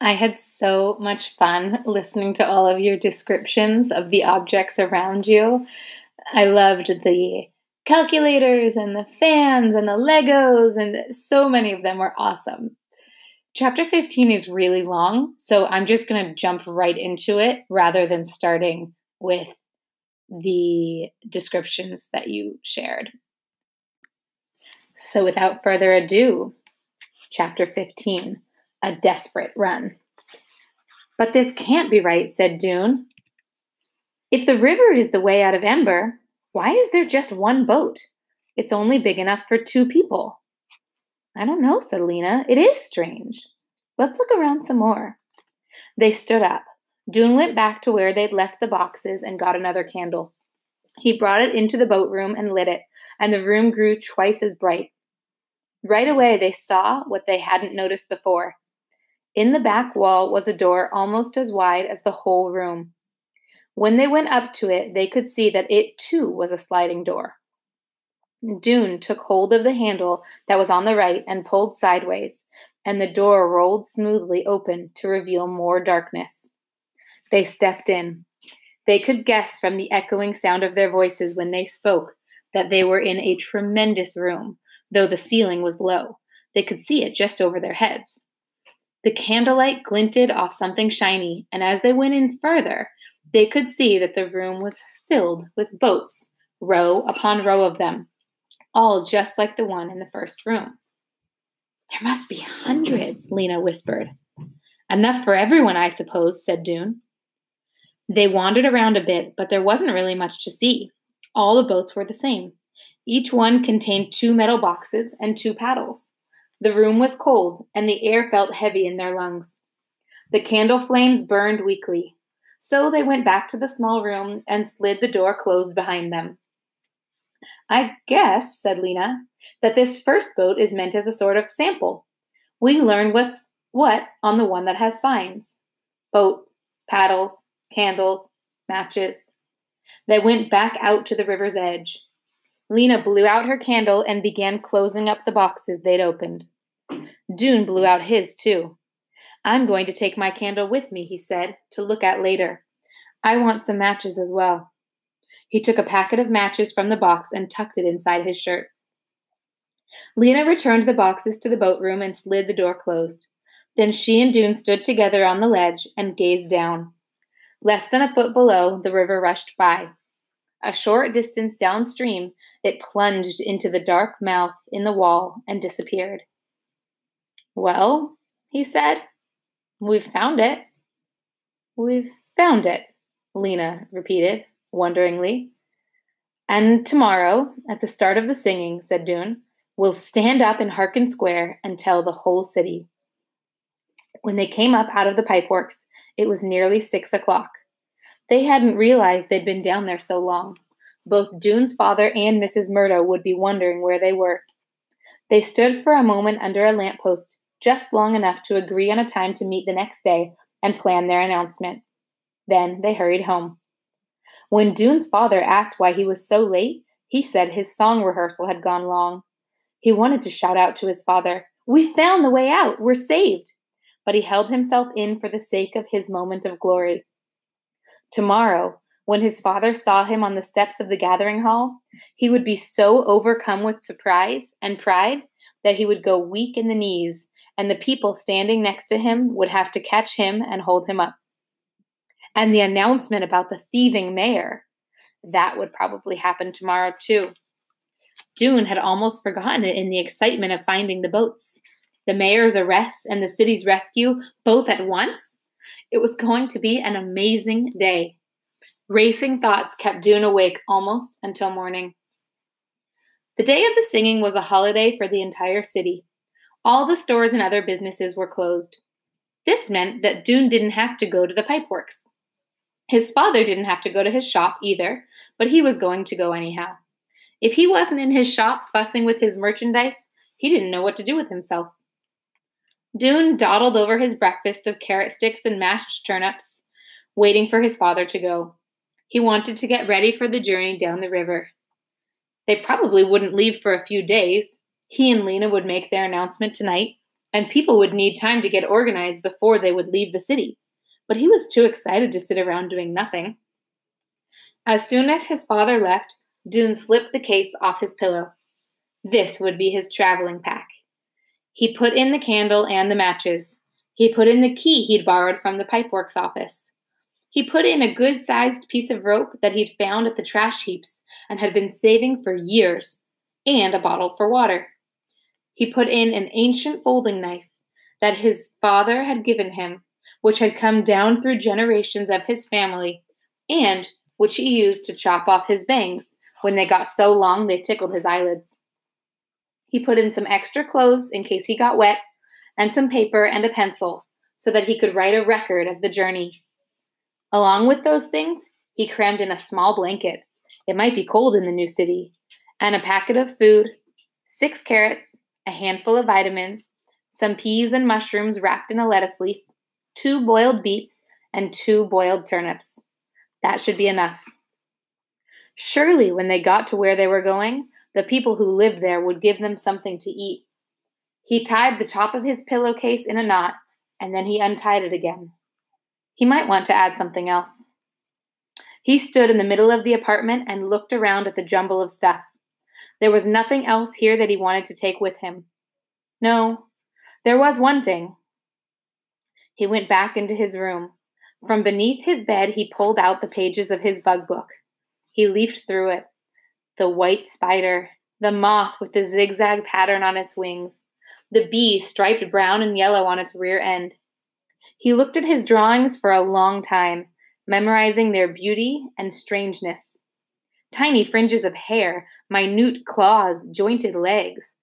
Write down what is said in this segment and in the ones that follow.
I had so much fun listening to all of your descriptions of the objects around you. I loved the calculators and the fans and the Legos, and so many of them were awesome. Chapter 15 is really long, so I'm just going to jump right into it rather than starting with the descriptions that you shared. So, without further ado, chapter 15 A Desperate Run. But this can't be right, said Doon. If the river is the way out of Ember, why is there just one boat? It's only big enough for two people. I don't know, said Lina. It is strange. Let's look around some more. They stood up. Doon went back to where they'd left the boxes and got another candle. He brought it into the boat room and lit it, and the room grew twice as bright. Right away, they saw what they hadn't noticed before. In the back wall was a door almost as wide as the whole room. When they went up to it, they could see that it too was a sliding door. Doon took hold of the handle that was on the right and pulled sideways, and the door rolled smoothly open to reveal more darkness. They stepped in. They could guess from the echoing sound of their voices when they spoke that they were in a tremendous room, though the ceiling was low. They could see it just over their heads. The candlelight glinted off something shiny, and as they went in further, they could see that the room was filled with boats, row upon row of them, all just like the one in the first room. There must be hundreds, Lina whispered. Enough for everyone, I suppose, said Doon. They wandered around a bit, but there wasn't really much to see. All the boats were the same. Each one contained two metal boxes and two paddles. The room was cold, and the air felt heavy in their lungs. The candle flames burned weakly, so they went back to the small room and slid the door closed behind them. I guess, said Lina, that this first boat is meant as a sort of sample. We learn what's what on the one that has signs boat, paddles, candles, matches. They went back out to the river's edge. Lina blew out her candle and began closing up the boxes they'd opened. Doon blew out his, too. I'm going to take my candle with me, he said, to look at later. I want some matches as well. He took a packet of matches from the box and tucked it inside his shirt. Lina returned the boxes to the boat room and slid the door closed. Then she and Doon stood together on the ledge and gazed down. Less than a foot below, the river rushed by. A short distance downstream, it plunged into the dark mouth in the wall and disappeared. Well, he said, we've found it. We've found it, Lina repeated, wonderingly. And tomorrow, at the start of the singing, said Doon, we'll stand up in Harken Square and tell the whole city. When they came up out of the pipeworks, it was nearly six o'clock. They hadn't realized they'd been down there so long. Both Doon's father and Mrs. Murdo would be wondering where they were. They stood for a moment under a lamp post, just long enough to agree on a time to meet the next day and plan their announcement. Then they hurried home. When Doon's father asked why he was so late, he said his song rehearsal had gone long. He wanted to shout out to his father, We found the way out! We're saved! But he held himself in for the sake of his moment of glory. Tomorrow, when his father saw him on the steps of the gathering hall, he would be so overcome with surprise and pride that he would go weak in the knees, and the people standing next to him would have to catch him and hold him up. And the announcement about the thieving mayor, that would probably happen tomorrow too. Doon had almost forgotten it in the excitement of finding the boats. The mayor's arrest and the city's rescue, both at once? It was going to be an amazing day. Racing thoughts kept Doon awake almost until morning. The day of the singing was a holiday for the entire city. All the stores and other businesses were closed. This meant that Doon didn't have to go to the pipeworks. His father didn't have to go to his shop either, but he was going to go anyhow. If he wasn't in his shop fussing with his merchandise, he didn't know what to do with himself. Doon dawdled over his breakfast of carrot sticks and mashed turnips, waiting for his father to go. He wanted to get ready for the journey down the river. They probably wouldn't leave for a few days. He and Lina would make their announcement tonight, and people would need time to get organized before they would leave the city. But he was too excited to sit around doing nothing. As soon as his father left, Doon slipped the case off his pillow. This would be his traveling pack. He put in the candle and the matches. He put in the key he'd borrowed from the pipeworks office. He put in a good sized piece of rope that he'd found at the trash heaps and had been saving for years, and a bottle for water. He put in an ancient folding knife that his father had given him, which had come down through generations of his family, and which he used to chop off his bangs when they got so long they tickled his eyelids. He put in some extra clothes in case he got wet, and some paper and a pencil so that he could write a record of the journey. Along with those things, he crammed in a small blanket. It might be cold in the new city, and a packet of food, six carrots, a handful of vitamins, some peas and mushrooms wrapped in a lettuce leaf, two boiled beets, and two boiled turnips. That should be enough. Surely, when they got to where they were going, the people who lived there would give them something to eat. He tied the top of his pillowcase in a knot, and then he untied it again. He might want to add something else. He stood in the middle of the apartment and looked around at the jumble of stuff. There was nothing else here that he wanted to take with him. No, there was one thing. He went back into his room. From beneath his bed, he pulled out the pages of his bug book. He leafed through it. The white spider, the moth with the zigzag pattern on its wings, the bee striped brown and yellow on its rear end. He looked at his drawings for a long time, memorizing their beauty and strangeness. Tiny fringes of hair, minute claws, jointed legs.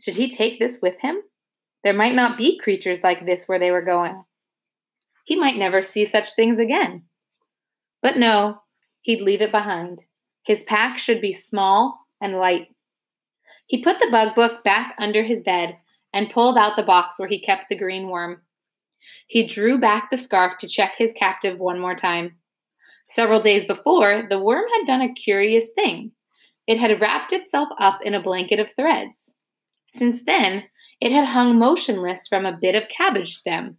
Should he take this with him? There might not be creatures like this where they were going. He might never see such things again. But no, he'd leave it behind. His pack should be small and light. He put the bug book back under his bed and pulled out the box where he kept the green worm. He drew back the scarf to check his captive one more time. Several days before, the worm had done a curious thing. It had wrapped itself up in a blanket of threads. Since then, it had hung motionless from a bit of cabbage stem.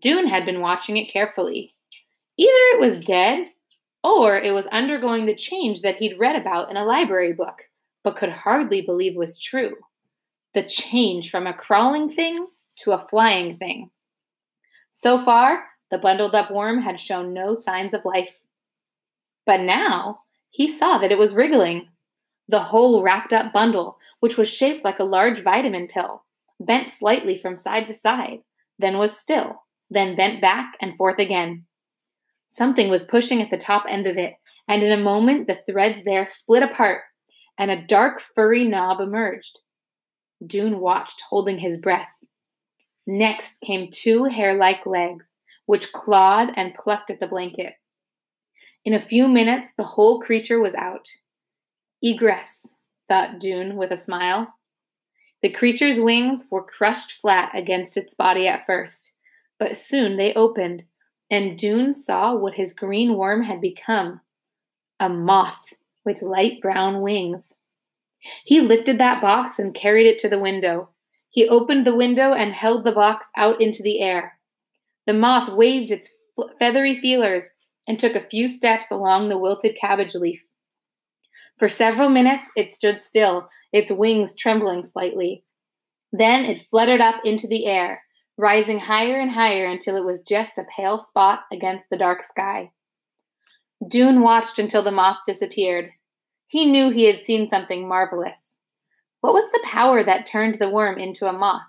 Doon had been watching it carefully. Either it was dead, or it was undergoing the change that he'd read about in a library book, but could hardly believe was true the change from a crawling thing to a flying thing. So far, the bundled up worm had shown no signs of life. But now he saw that it was wriggling. The whole wrapped up bundle, which was shaped like a large vitamin pill, bent slightly from side to side, then was still, then bent back and forth again. Something was pushing at the top end of it, and in a moment the threads there split apart, and a dark, furry knob emerged. Doon watched, holding his breath. Next came two hair like legs, which clawed and plucked at the blanket. In a few minutes, the whole creature was out. Egress, thought Doon with a smile. The creature's wings were crushed flat against its body at first, but soon they opened, and Doon saw what his green worm had become a moth with light brown wings. He lifted that box and carried it to the window. He opened the window and held the box out into the air. The moth waved its feathery feelers and took a few steps along the wilted cabbage leaf. For several minutes it stood still, its wings trembling slightly. Then it fluttered up into the air, rising higher and higher until it was just a pale spot against the dark sky. Doon watched until the moth disappeared. He knew he had seen something marvelous. What was the power that turned the worm into a moth?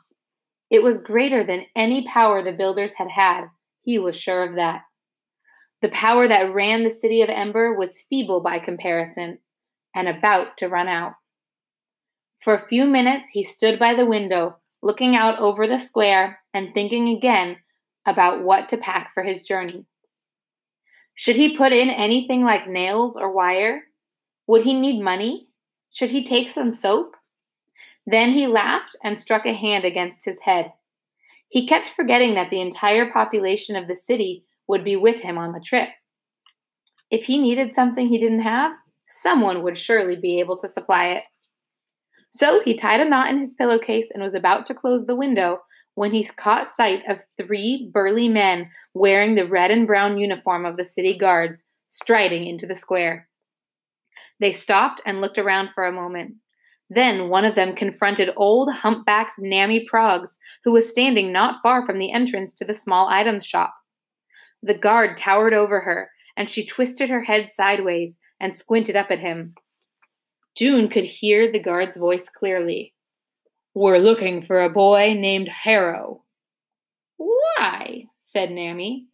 It was greater than any power the builders had had. He was sure of that. The power that ran the city of Ember was feeble by comparison and about to run out. For a few minutes, he stood by the window, looking out over the square and thinking again about what to pack for his journey. Should he put in anything like nails or wire? Would he need money? Should he take some soap? Then he laughed and struck a hand against his head. He kept forgetting that the entire population of the city would be with him on the trip. If he needed something he didn't have, someone would surely be able to supply it. So he tied a knot in his pillowcase and was about to close the window when he caught sight of three burly men wearing the red and brown uniform of the city guards striding into the square. They stopped and looked around for a moment. Then one of them confronted old humpbacked Nammy Proggs, who was standing not far from the entrance to the small items shop. The guard towered over her, and she twisted her head sideways and squinted up at him. Doon could hear the guard's voice clearly. We're looking for a boy named Harrow. Why? said Nammy.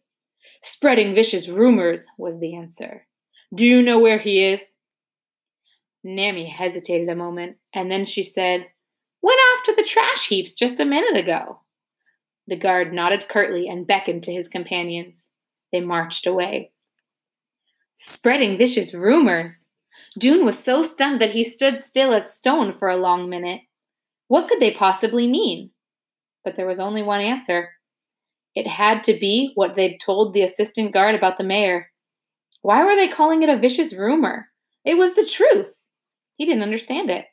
Spreading vicious rumors, was the answer. Do you know where he is? Nammy hesitated a moment, and then she said, Went off to the trash heaps just a minute ago. The guard nodded curtly and beckoned to his companions. They marched away. Spreading vicious rumors. Doon was so stunned that he stood still as stone for a long minute. What could they possibly mean? But there was only one answer. It had to be what they'd told the assistant guard about the mayor. Why were they calling it a vicious rumor? It was the truth. He didn't understand it.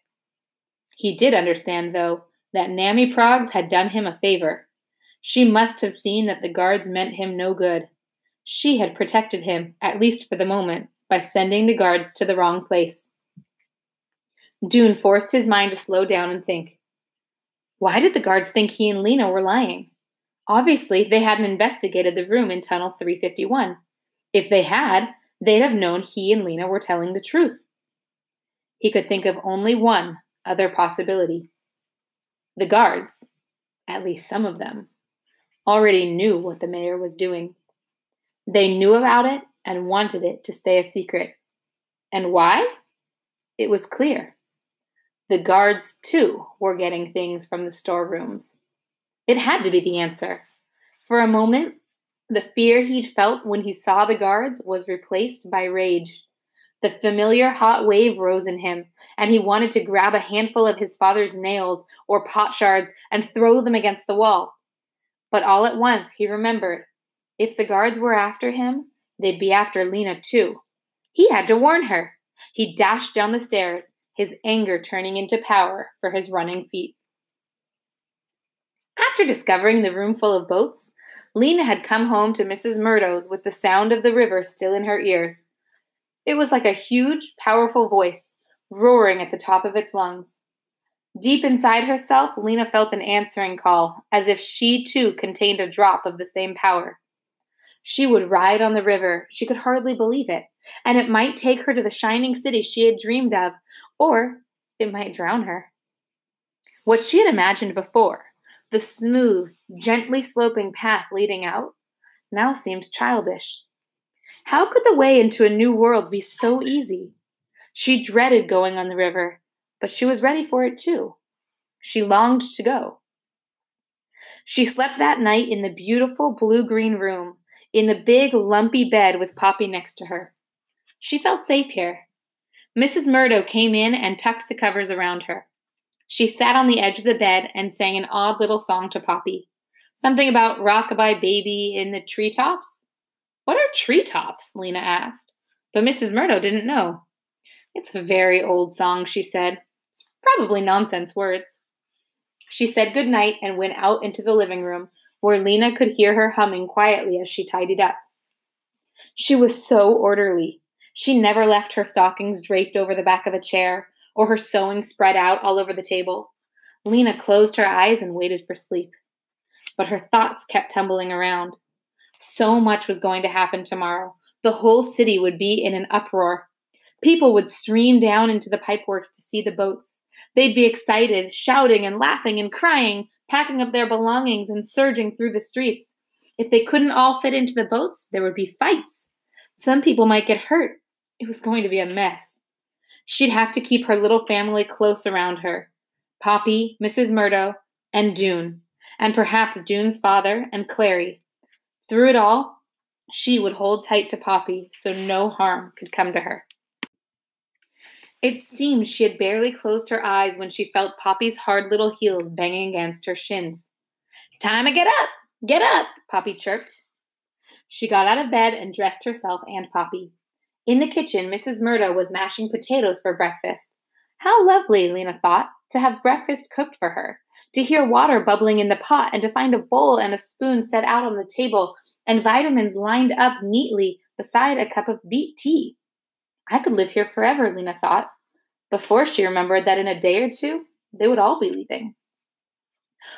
He did understand, though, that Nammy Proggs had done him a favor. She must have seen that the guards meant him no good. She had protected him, at least for the moment, by sending the guards to the wrong place. Doon forced his mind to slow down and think. Why did the guards think he and Lina were lying? Obviously, they hadn't investigated the room in Tunnel 351. If they had, they'd have known he and Lina were telling the truth. He could think of only one other possibility. The guards, at least some of them, already knew what the mayor was doing. They knew about it and wanted it to stay a secret. And why? It was clear. The guards, too, were getting things from the storerooms. It had to be the answer. For a moment, the fear he'd felt when he saw the guards was replaced by rage. The familiar hot wave rose in him, and he wanted to grab a handful of his father's nails or pot shards and throw them against the wall. But all at once he remembered if the guards were after him, they'd be after Lina too. He had to warn her. He dashed down the stairs, his anger turning into power for his running feet. After discovering the room full of boats, Lina had come home to Mrs. Murdo's with the sound of the river still in her ears. It was like a huge, powerful voice, roaring at the top of its lungs. Deep inside herself, Lina felt an answering call, as if she too contained a drop of the same power. She would ride on the river. She could hardly believe it. And it might take her to the shining city she had dreamed of, or it might drown her. What she had imagined before, the smooth, gently sloping path leading out, now seemed childish. How could the way into a new world be so easy? She dreaded going on the river, but she was ready for it too. She longed to go. She slept that night in the beautiful blue green room, in the big, lumpy bed with Poppy next to her. She felt safe here. Mrs. Murdo came in and tucked the covers around her. She sat on the edge of the bed and sang an odd little song to Poppy. Something about rockabye baby in the treetops? What are treetops? Lina asked. But Mrs. Murdo didn't know. It's a very old song, she said. It's probably nonsense words. She said good night and went out into the living room, where Lina could hear her humming quietly as she tidied up. She was so orderly. She never left her stockings draped over the back of a chair or her sewing spread out all over the table. Lina closed her eyes and waited for sleep. But her thoughts kept tumbling around. So much was going to happen tomorrow. The whole city would be in an uproar. People would stream down into the pipeworks to see the boats. They'd be excited, shouting and laughing and crying, packing up their belongings and surging through the streets. If they couldn't all fit into the boats, there would be fights. Some people might get hurt. It was going to be a mess. She'd have to keep her little family close around her Poppy, Mrs. Murdo, and Doon, and perhaps Doon's father and Clary. Through it all, she would hold tight to Poppy so no harm could come to her. It seemed she had barely closed her eyes when she felt Poppy's hard little heels banging against her shins. Time to get up! Get up! Poppy chirped. She got out of bed and dressed herself and Poppy. In the kitchen, Mrs. Murdo was mashing potatoes for breakfast. How lovely, Lina thought. to have breakfast cooked for her, to hear water bubbling in the pot, and to find a bowl and a spoon set out on the table and vitamins lined up neatly beside a cup of beet tea. I could live here forever, Lina thought, before she remembered that in a day or two they would all be leaving.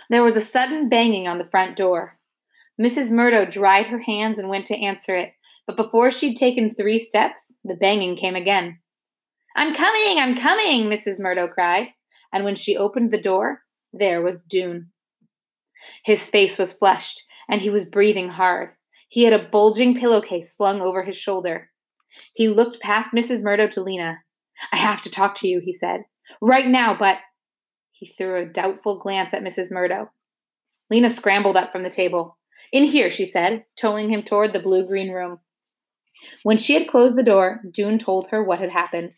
There was a sudden banging on the front door. Mrs. Murdo dried her hands and went to answer it, but before she'd taken three steps, the banging came again. I'm coming, I'm coming, Mrs. Murdo cried, and when she opened the door, there was Doon. His face was flushed, and he was breathing hard. He had a bulging pillowcase slung over his shoulder. He looked past Mrs. Murdo to Lina. I have to talk to you, he said. Right now, but. He threw a doubtful glance at Mrs. Murdo. Lina scrambled up from the table. In here, she said, towing him toward the blue green room. When she had closed the door, Doon told her what had happened.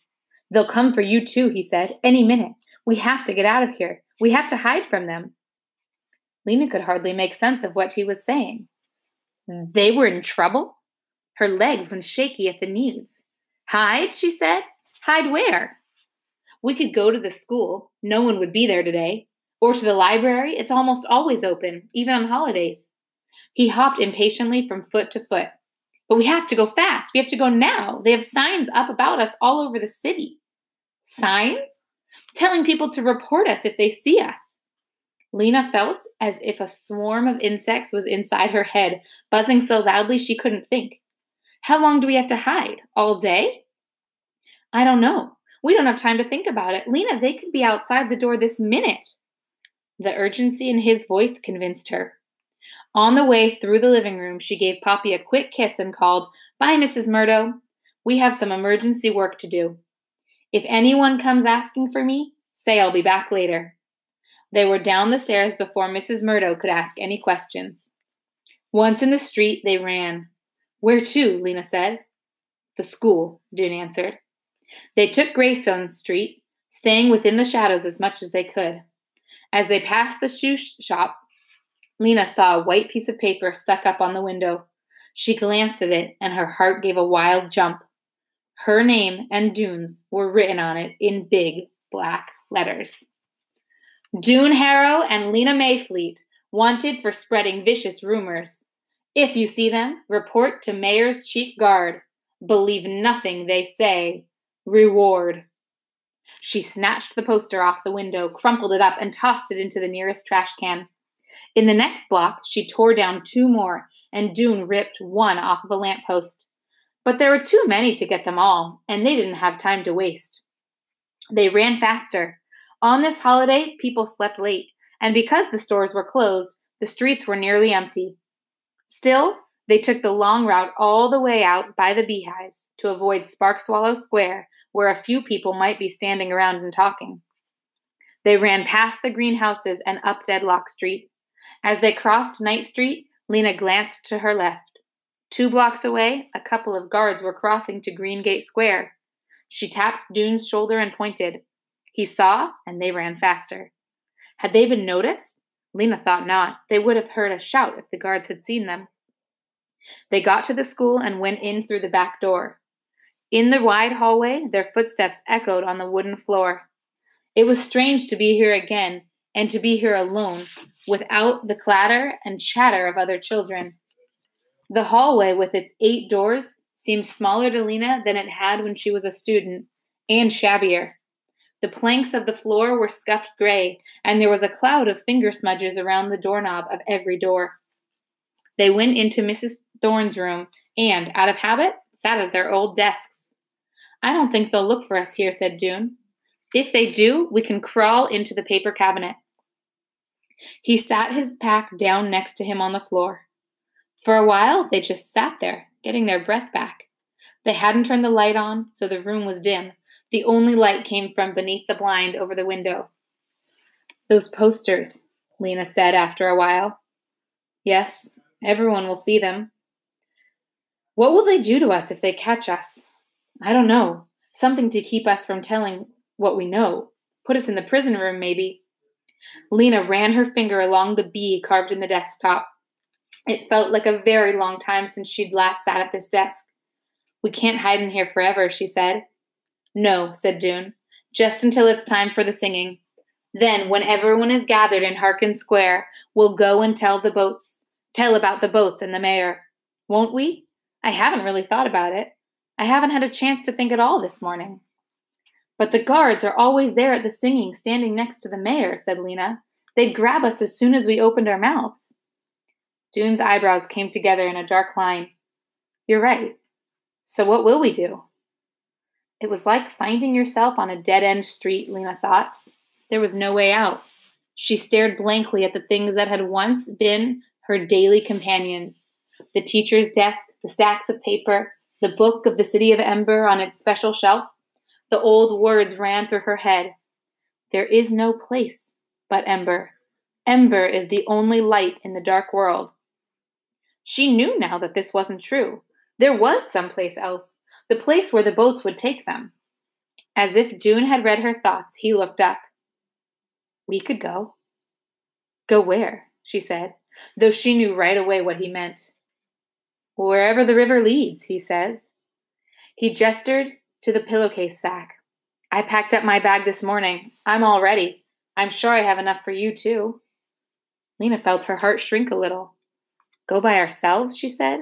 They'll come for you too, he said, any minute. We have to get out of here. We have to hide from them. Lina could hardly make sense of what he was saying. They were in trouble? Her legs went shaky at the knees. Hide, she said. Hide where? We could go to the school. No one would be there today. Or to the library. It's almost always open, even on holidays. He hopped impatiently from foot to foot. But we have to go fast. We have to go now. They have signs up about us all over the city. Signs? Telling people to report us if they see us. Lina felt as if a swarm of insects was inside her head, buzzing so loudly she couldn't think. How long do we have to hide? All day? I don't know. We don't have time to think about it. Lina, they could be outside the door this minute. The urgency in his voice convinced her. On the way through the living room, she gave Poppy a quick kiss and called, Bye, Mrs. Murdo. We have some emergency work to do. If anyone comes asking for me, say I'll be back later. They were down the stairs before Mrs. Murdo could ask any questions. Once in the street, they ran. Where to? Lina said. The school, Doon answered. They took Greystone Street, staying within the shadows as much as they could. As they passed the shoe shop, Lina saw a white piece of paper stuck up on the window. She glanced at it, and her heart gave a wild jump. Her name and Doon's were written on it in big black letters. Doon Harrow and Lina Mayfleet, wanted for spreading vicious rumors. If you see them, report to Mayor's Chief Guard. Believe nothing they say. Reward. She snatched the poster off the window, crumpled it up, and tossed it into the nearest trash can. In the next block, she tore down two more, and Doon ripped one off of a lamppost. But there were too many to get them all, and they didn't have time to waste. They ran faster, on this holiday, people slept late, and because the stores were closed, the streets were nearly empty. Still, they took the long route all the way out by the beehives to avoid Sparkswallow Square, where a few people might be standing around and talking. They ran past the greenhouses and up Deadlock Street. As they crossed Knight Street, Lina glanced to her left. Two blocks away, a couple of guards were crossing to Greengate Square. She tapped Doon's shoulder and pointed. He saw, and they ran faster. Had they been noticed? Lina thought not. They would have heard a shout if the guards had seen them. They got to the school and went in through the back door. In the wide hallway, their footsteps echoed on the wooden floor. It was strange to be here again, and to be here alone, without the clatter and chatter of other children. The hallway, with its eight doors, seemed smaller to Lina than it had when she was a student, and shabbier. The planks of the floor were scuffed gray, and there was a cloud of finger smudges around the doorknob of every door. They went into Mrs. Thorne's room and, out of habit, sat at their old desks. I don't think they'll look for us here, said Doon. If they do, we can crawl into the paper cabinet. He sat his pack down next to him on the floor. For a while, they just sat there, getting their breath back. They hadn't turned the light on, so the room was dim, the only light came from beneath the blind over the window. Those posters, Lina said after a while. Yes, everyone will see them. What will they do to us if they catch us? I don't know. Something to keep us from telling what we know. Put us in the prison room, maybe. Lina ran her finger along the B carved in the desktop. It felt like a very long time since she'd last sat at this desk. We can't hide in here forever, she said. No, said Doon. Just until it's time for the singing. Then, when everyone is gathered in Harken Square, we'll go and tell the boats, tell about the boats and the mayor. Won't we? I haven't really thought about it. I haven't had a chance to think at all this morning. But the guards are always there at the singing, standing next to the mayor, said Lina. They'd grab us as soon as we opened our mouths. Doon's eyebrows came together in a dark line. You're right. So what will we do? It was like finding yourself on a dead end street, Lina thought. There was no way out. She stared blankly at the things that had once been her daily companions the teacher's desk, the stacks of paper, the book of the city of Ember on its special shelf. The old words ran through her head. There is no place but Ember. Ember is the only light in the dark world. She knew now that this wasn't true. There was some place else, the place where the boats would take them. As if Doon had read her thoughts, he looked up. We could go. Go where? she said, though she knew right away what he meant. Wherever the river leads, he says. He gestured to the pillowcase sack. I packed up my bag this morning. I'm all ready. I'm sure I have enough for you, too. Lina felt her heart shrink a little. Go by ourselves, she said,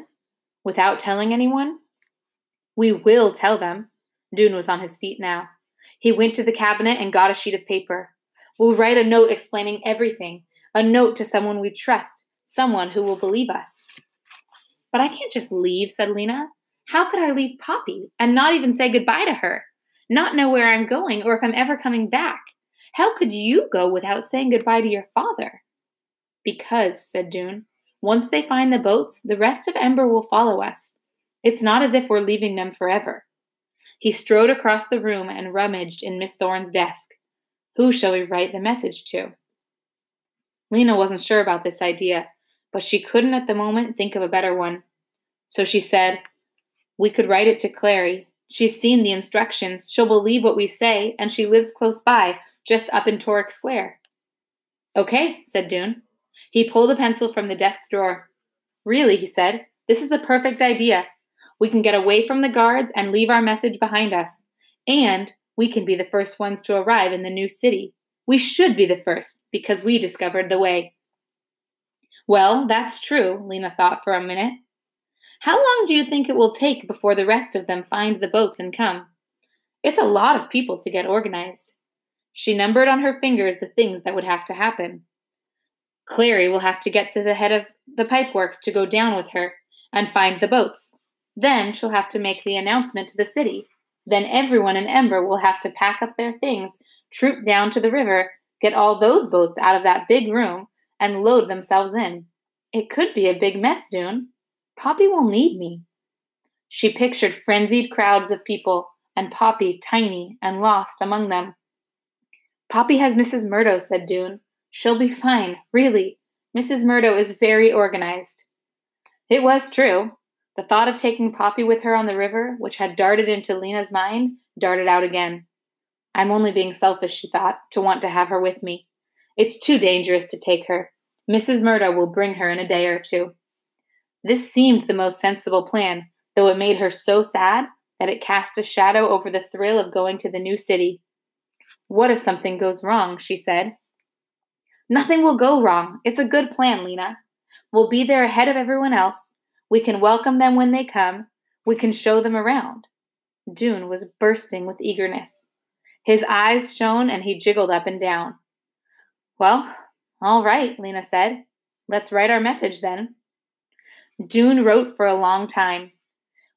without telling anyone? We will tell them. Doon was on his feet now. He went to the cabinet and got a sheet of paper. We'll write a note explaining everything, a note to someone we trust, someone who will believe us. But I can't just leave, said Lina. How could I leave Poppy and not even say goodbye to her? Not know where I'm going or if I'm ever coming back? How could you go without saying goodbye to your father? Because, said Doon, once they find the boats, the rest of Ember will follow us. It's not as if we're leaving them forever. He strode across the room and rummaged in Miss Thorne's desk. Who shall we write the message to? Lina wasn't sure about this idea, but she couldn't at the moment think of a better one. So she said, We could write it to Clary. She's seen the instructions. She'll believe what we say, and she lives close by, just up in Torek Square. Okay, said Doon. He pulled a pencil from the desk drawer. Really, he said, this is the perfect idea. We can get away from the guards and leave our message behind us. And we can be the first ones to arrive in the new city. We should be the first because we discovered the way. Well, that's true, Lina thought for a minute. How long do you think it will take before the rest of them find the boats and come? It's a lot of people to get organized. She numbered on her fingers the things that would have to happen. Clary will have to get to the head of the pipeworks to go down with her and find the boats. Then she'll have to make the announcement to the city. Then everyone in Ember will have to pack up their things, troop down to the river, get all those boats out of that big room, and load themselves in. It could be a big mess, Doon. Poppy will need me. She pictured frenzied crowds of people, and Poppy tiny and lost among them. Poppy has Mrs. Murdo, said Doon. She'll be fine, really. Mrs. Murdo is very organized. It was true. The thought of taking Poppy with her on the river, which had darted into Lina's mind, darted out again. I'm only being selfish, she thought, to want to have her with me. It's too dangerous to take her. Mrs. Murdo will bring her in a day or two. This seemed the most sensible plan, though it made her so sad that it cast a shadow over the thrill of going to the new city. What if something goes wrong? she said. Nothing will go wrong. It's a good plan, Lina. We'll be there ahead of everyone else. We can welcome them when they come. We can show them around. Doon was bursting with eagerness. His eyes shone and he jiggled up and down. Well, all right, Lina said. Let's write our message then. Doon wrote for a long time.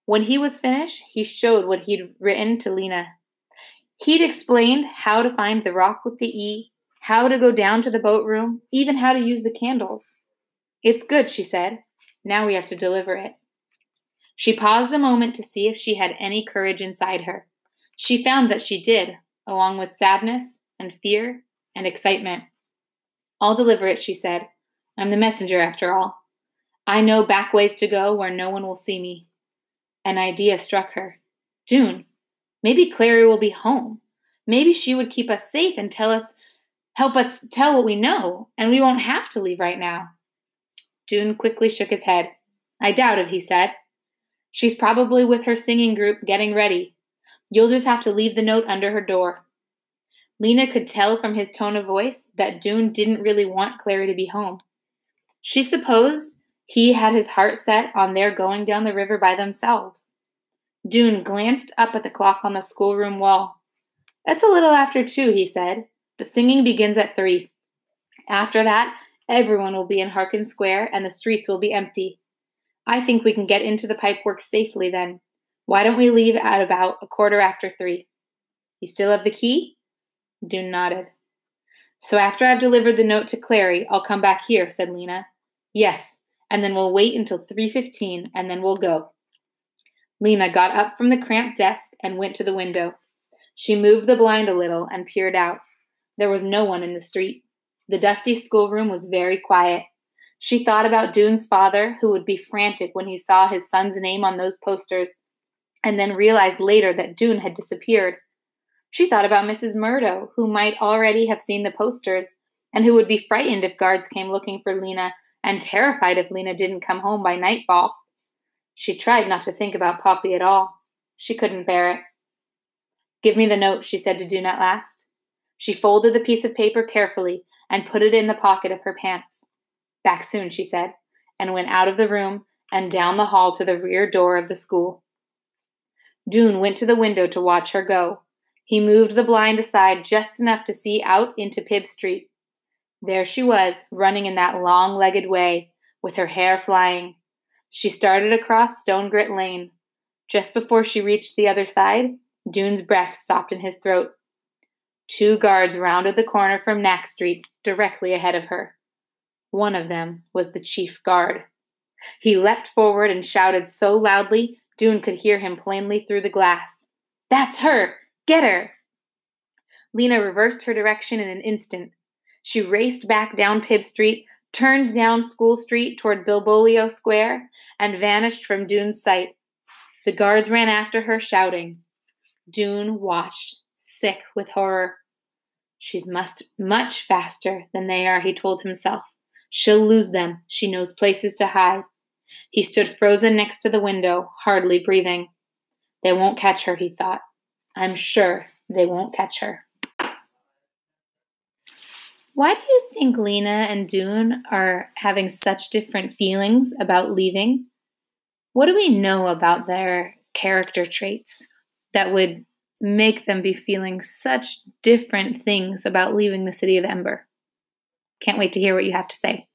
When he was finished, he showed what he'd written to Lina. He'd explained how to find the rock with the E, how to go down to the boat room, even how to use the candles. It's good, she said. Now we have to deliver it. She paused a moment to see if she had any courage inside her. She found that she did, along with sadness and fear and excitement. I'll deliver it, she said. I'm the messenger, after all. I know back ways to go where no one will see me. An idea struck her. Doon, maybe Clary will be home. Maybe she would keep us safe and tell us, help us tell what we know, and we won't have to leave right now. Doon quickly shook his head. I doubt it, he said. She's probably with her singing group getting ready. You'll just have to leave the note under her door. Lina could tell from his tone of voice that Doon didn't really want Clary to be home. She supposed he had his heart set on their going down the river by themselves. Doon glanced up at the clock on the schoolroom wall. It's a little after two, he said. The singing begins at three. After that, everyone will be in Harken Square and the streets will be empty. I think we can get into the pipework safely then. Why don't we leave at about a quarter after three? You still have the key? Doon nodded. So after I've delivered the note to Clary, I'll come back here, said Lina. Yes, and then we'll wait until 3:15 and then we'll go. Lena got up from the cramped desk and went to the window. She moved the blind a little and peered out. There was no one in the street. The dusty schoolroom was very quiet. She thought about Doon's father, who would be frantic when he saw his son's name on those posters, and then realized later that Doon had disappeared. She thought about Mrs. Murdo, who might already have seen the posters, and who would be frightened if guards came looking for Lina, and terrified if Lina didn't come home by nightfall. She tried not to think about Poppy at all. She couldn't bear it. Give me the note, she said to Doon at last. She folded the piece of paper carefully and put it in the pocket of her pants. Back soon, she said, and went out of the room and down the hall to the rear door of the school. Doon went to the window to watch her go, he moved the blind aside just enough to see out into Pibb Street. There she was, running in that long legged way, with her hair flying. She started across Stone Grit Lane. Just before she reached the other side, Doon's breath stopped in his throat. Two guards rounded the corner from Knack Street, directly ahead of her. One of them was the chief guard. He leapt forward and shouted so loudly Doon could hear him plainly through the glass. That's her! Get her! Lina reversed her direction in an instant. She raced back down Pibb Street, turned down School Street toward Bilbolio Square, and vanished from Doon's sight. The guards ran after her, shouting. Doon watched, sick with horror. She's must much faster than they are, he told himself. She'll lose them. She knows places to hide. He stood frozen next to the window, hardly breathing. They won't catch her, he thought. I'm sure they won't catch her. Why do you think Lina and Doon are having such different feelings about leaving? What do we know about their character traits that would make them be feeling such different things about leaving the city of Ember? Can't wait to hear what you have to say.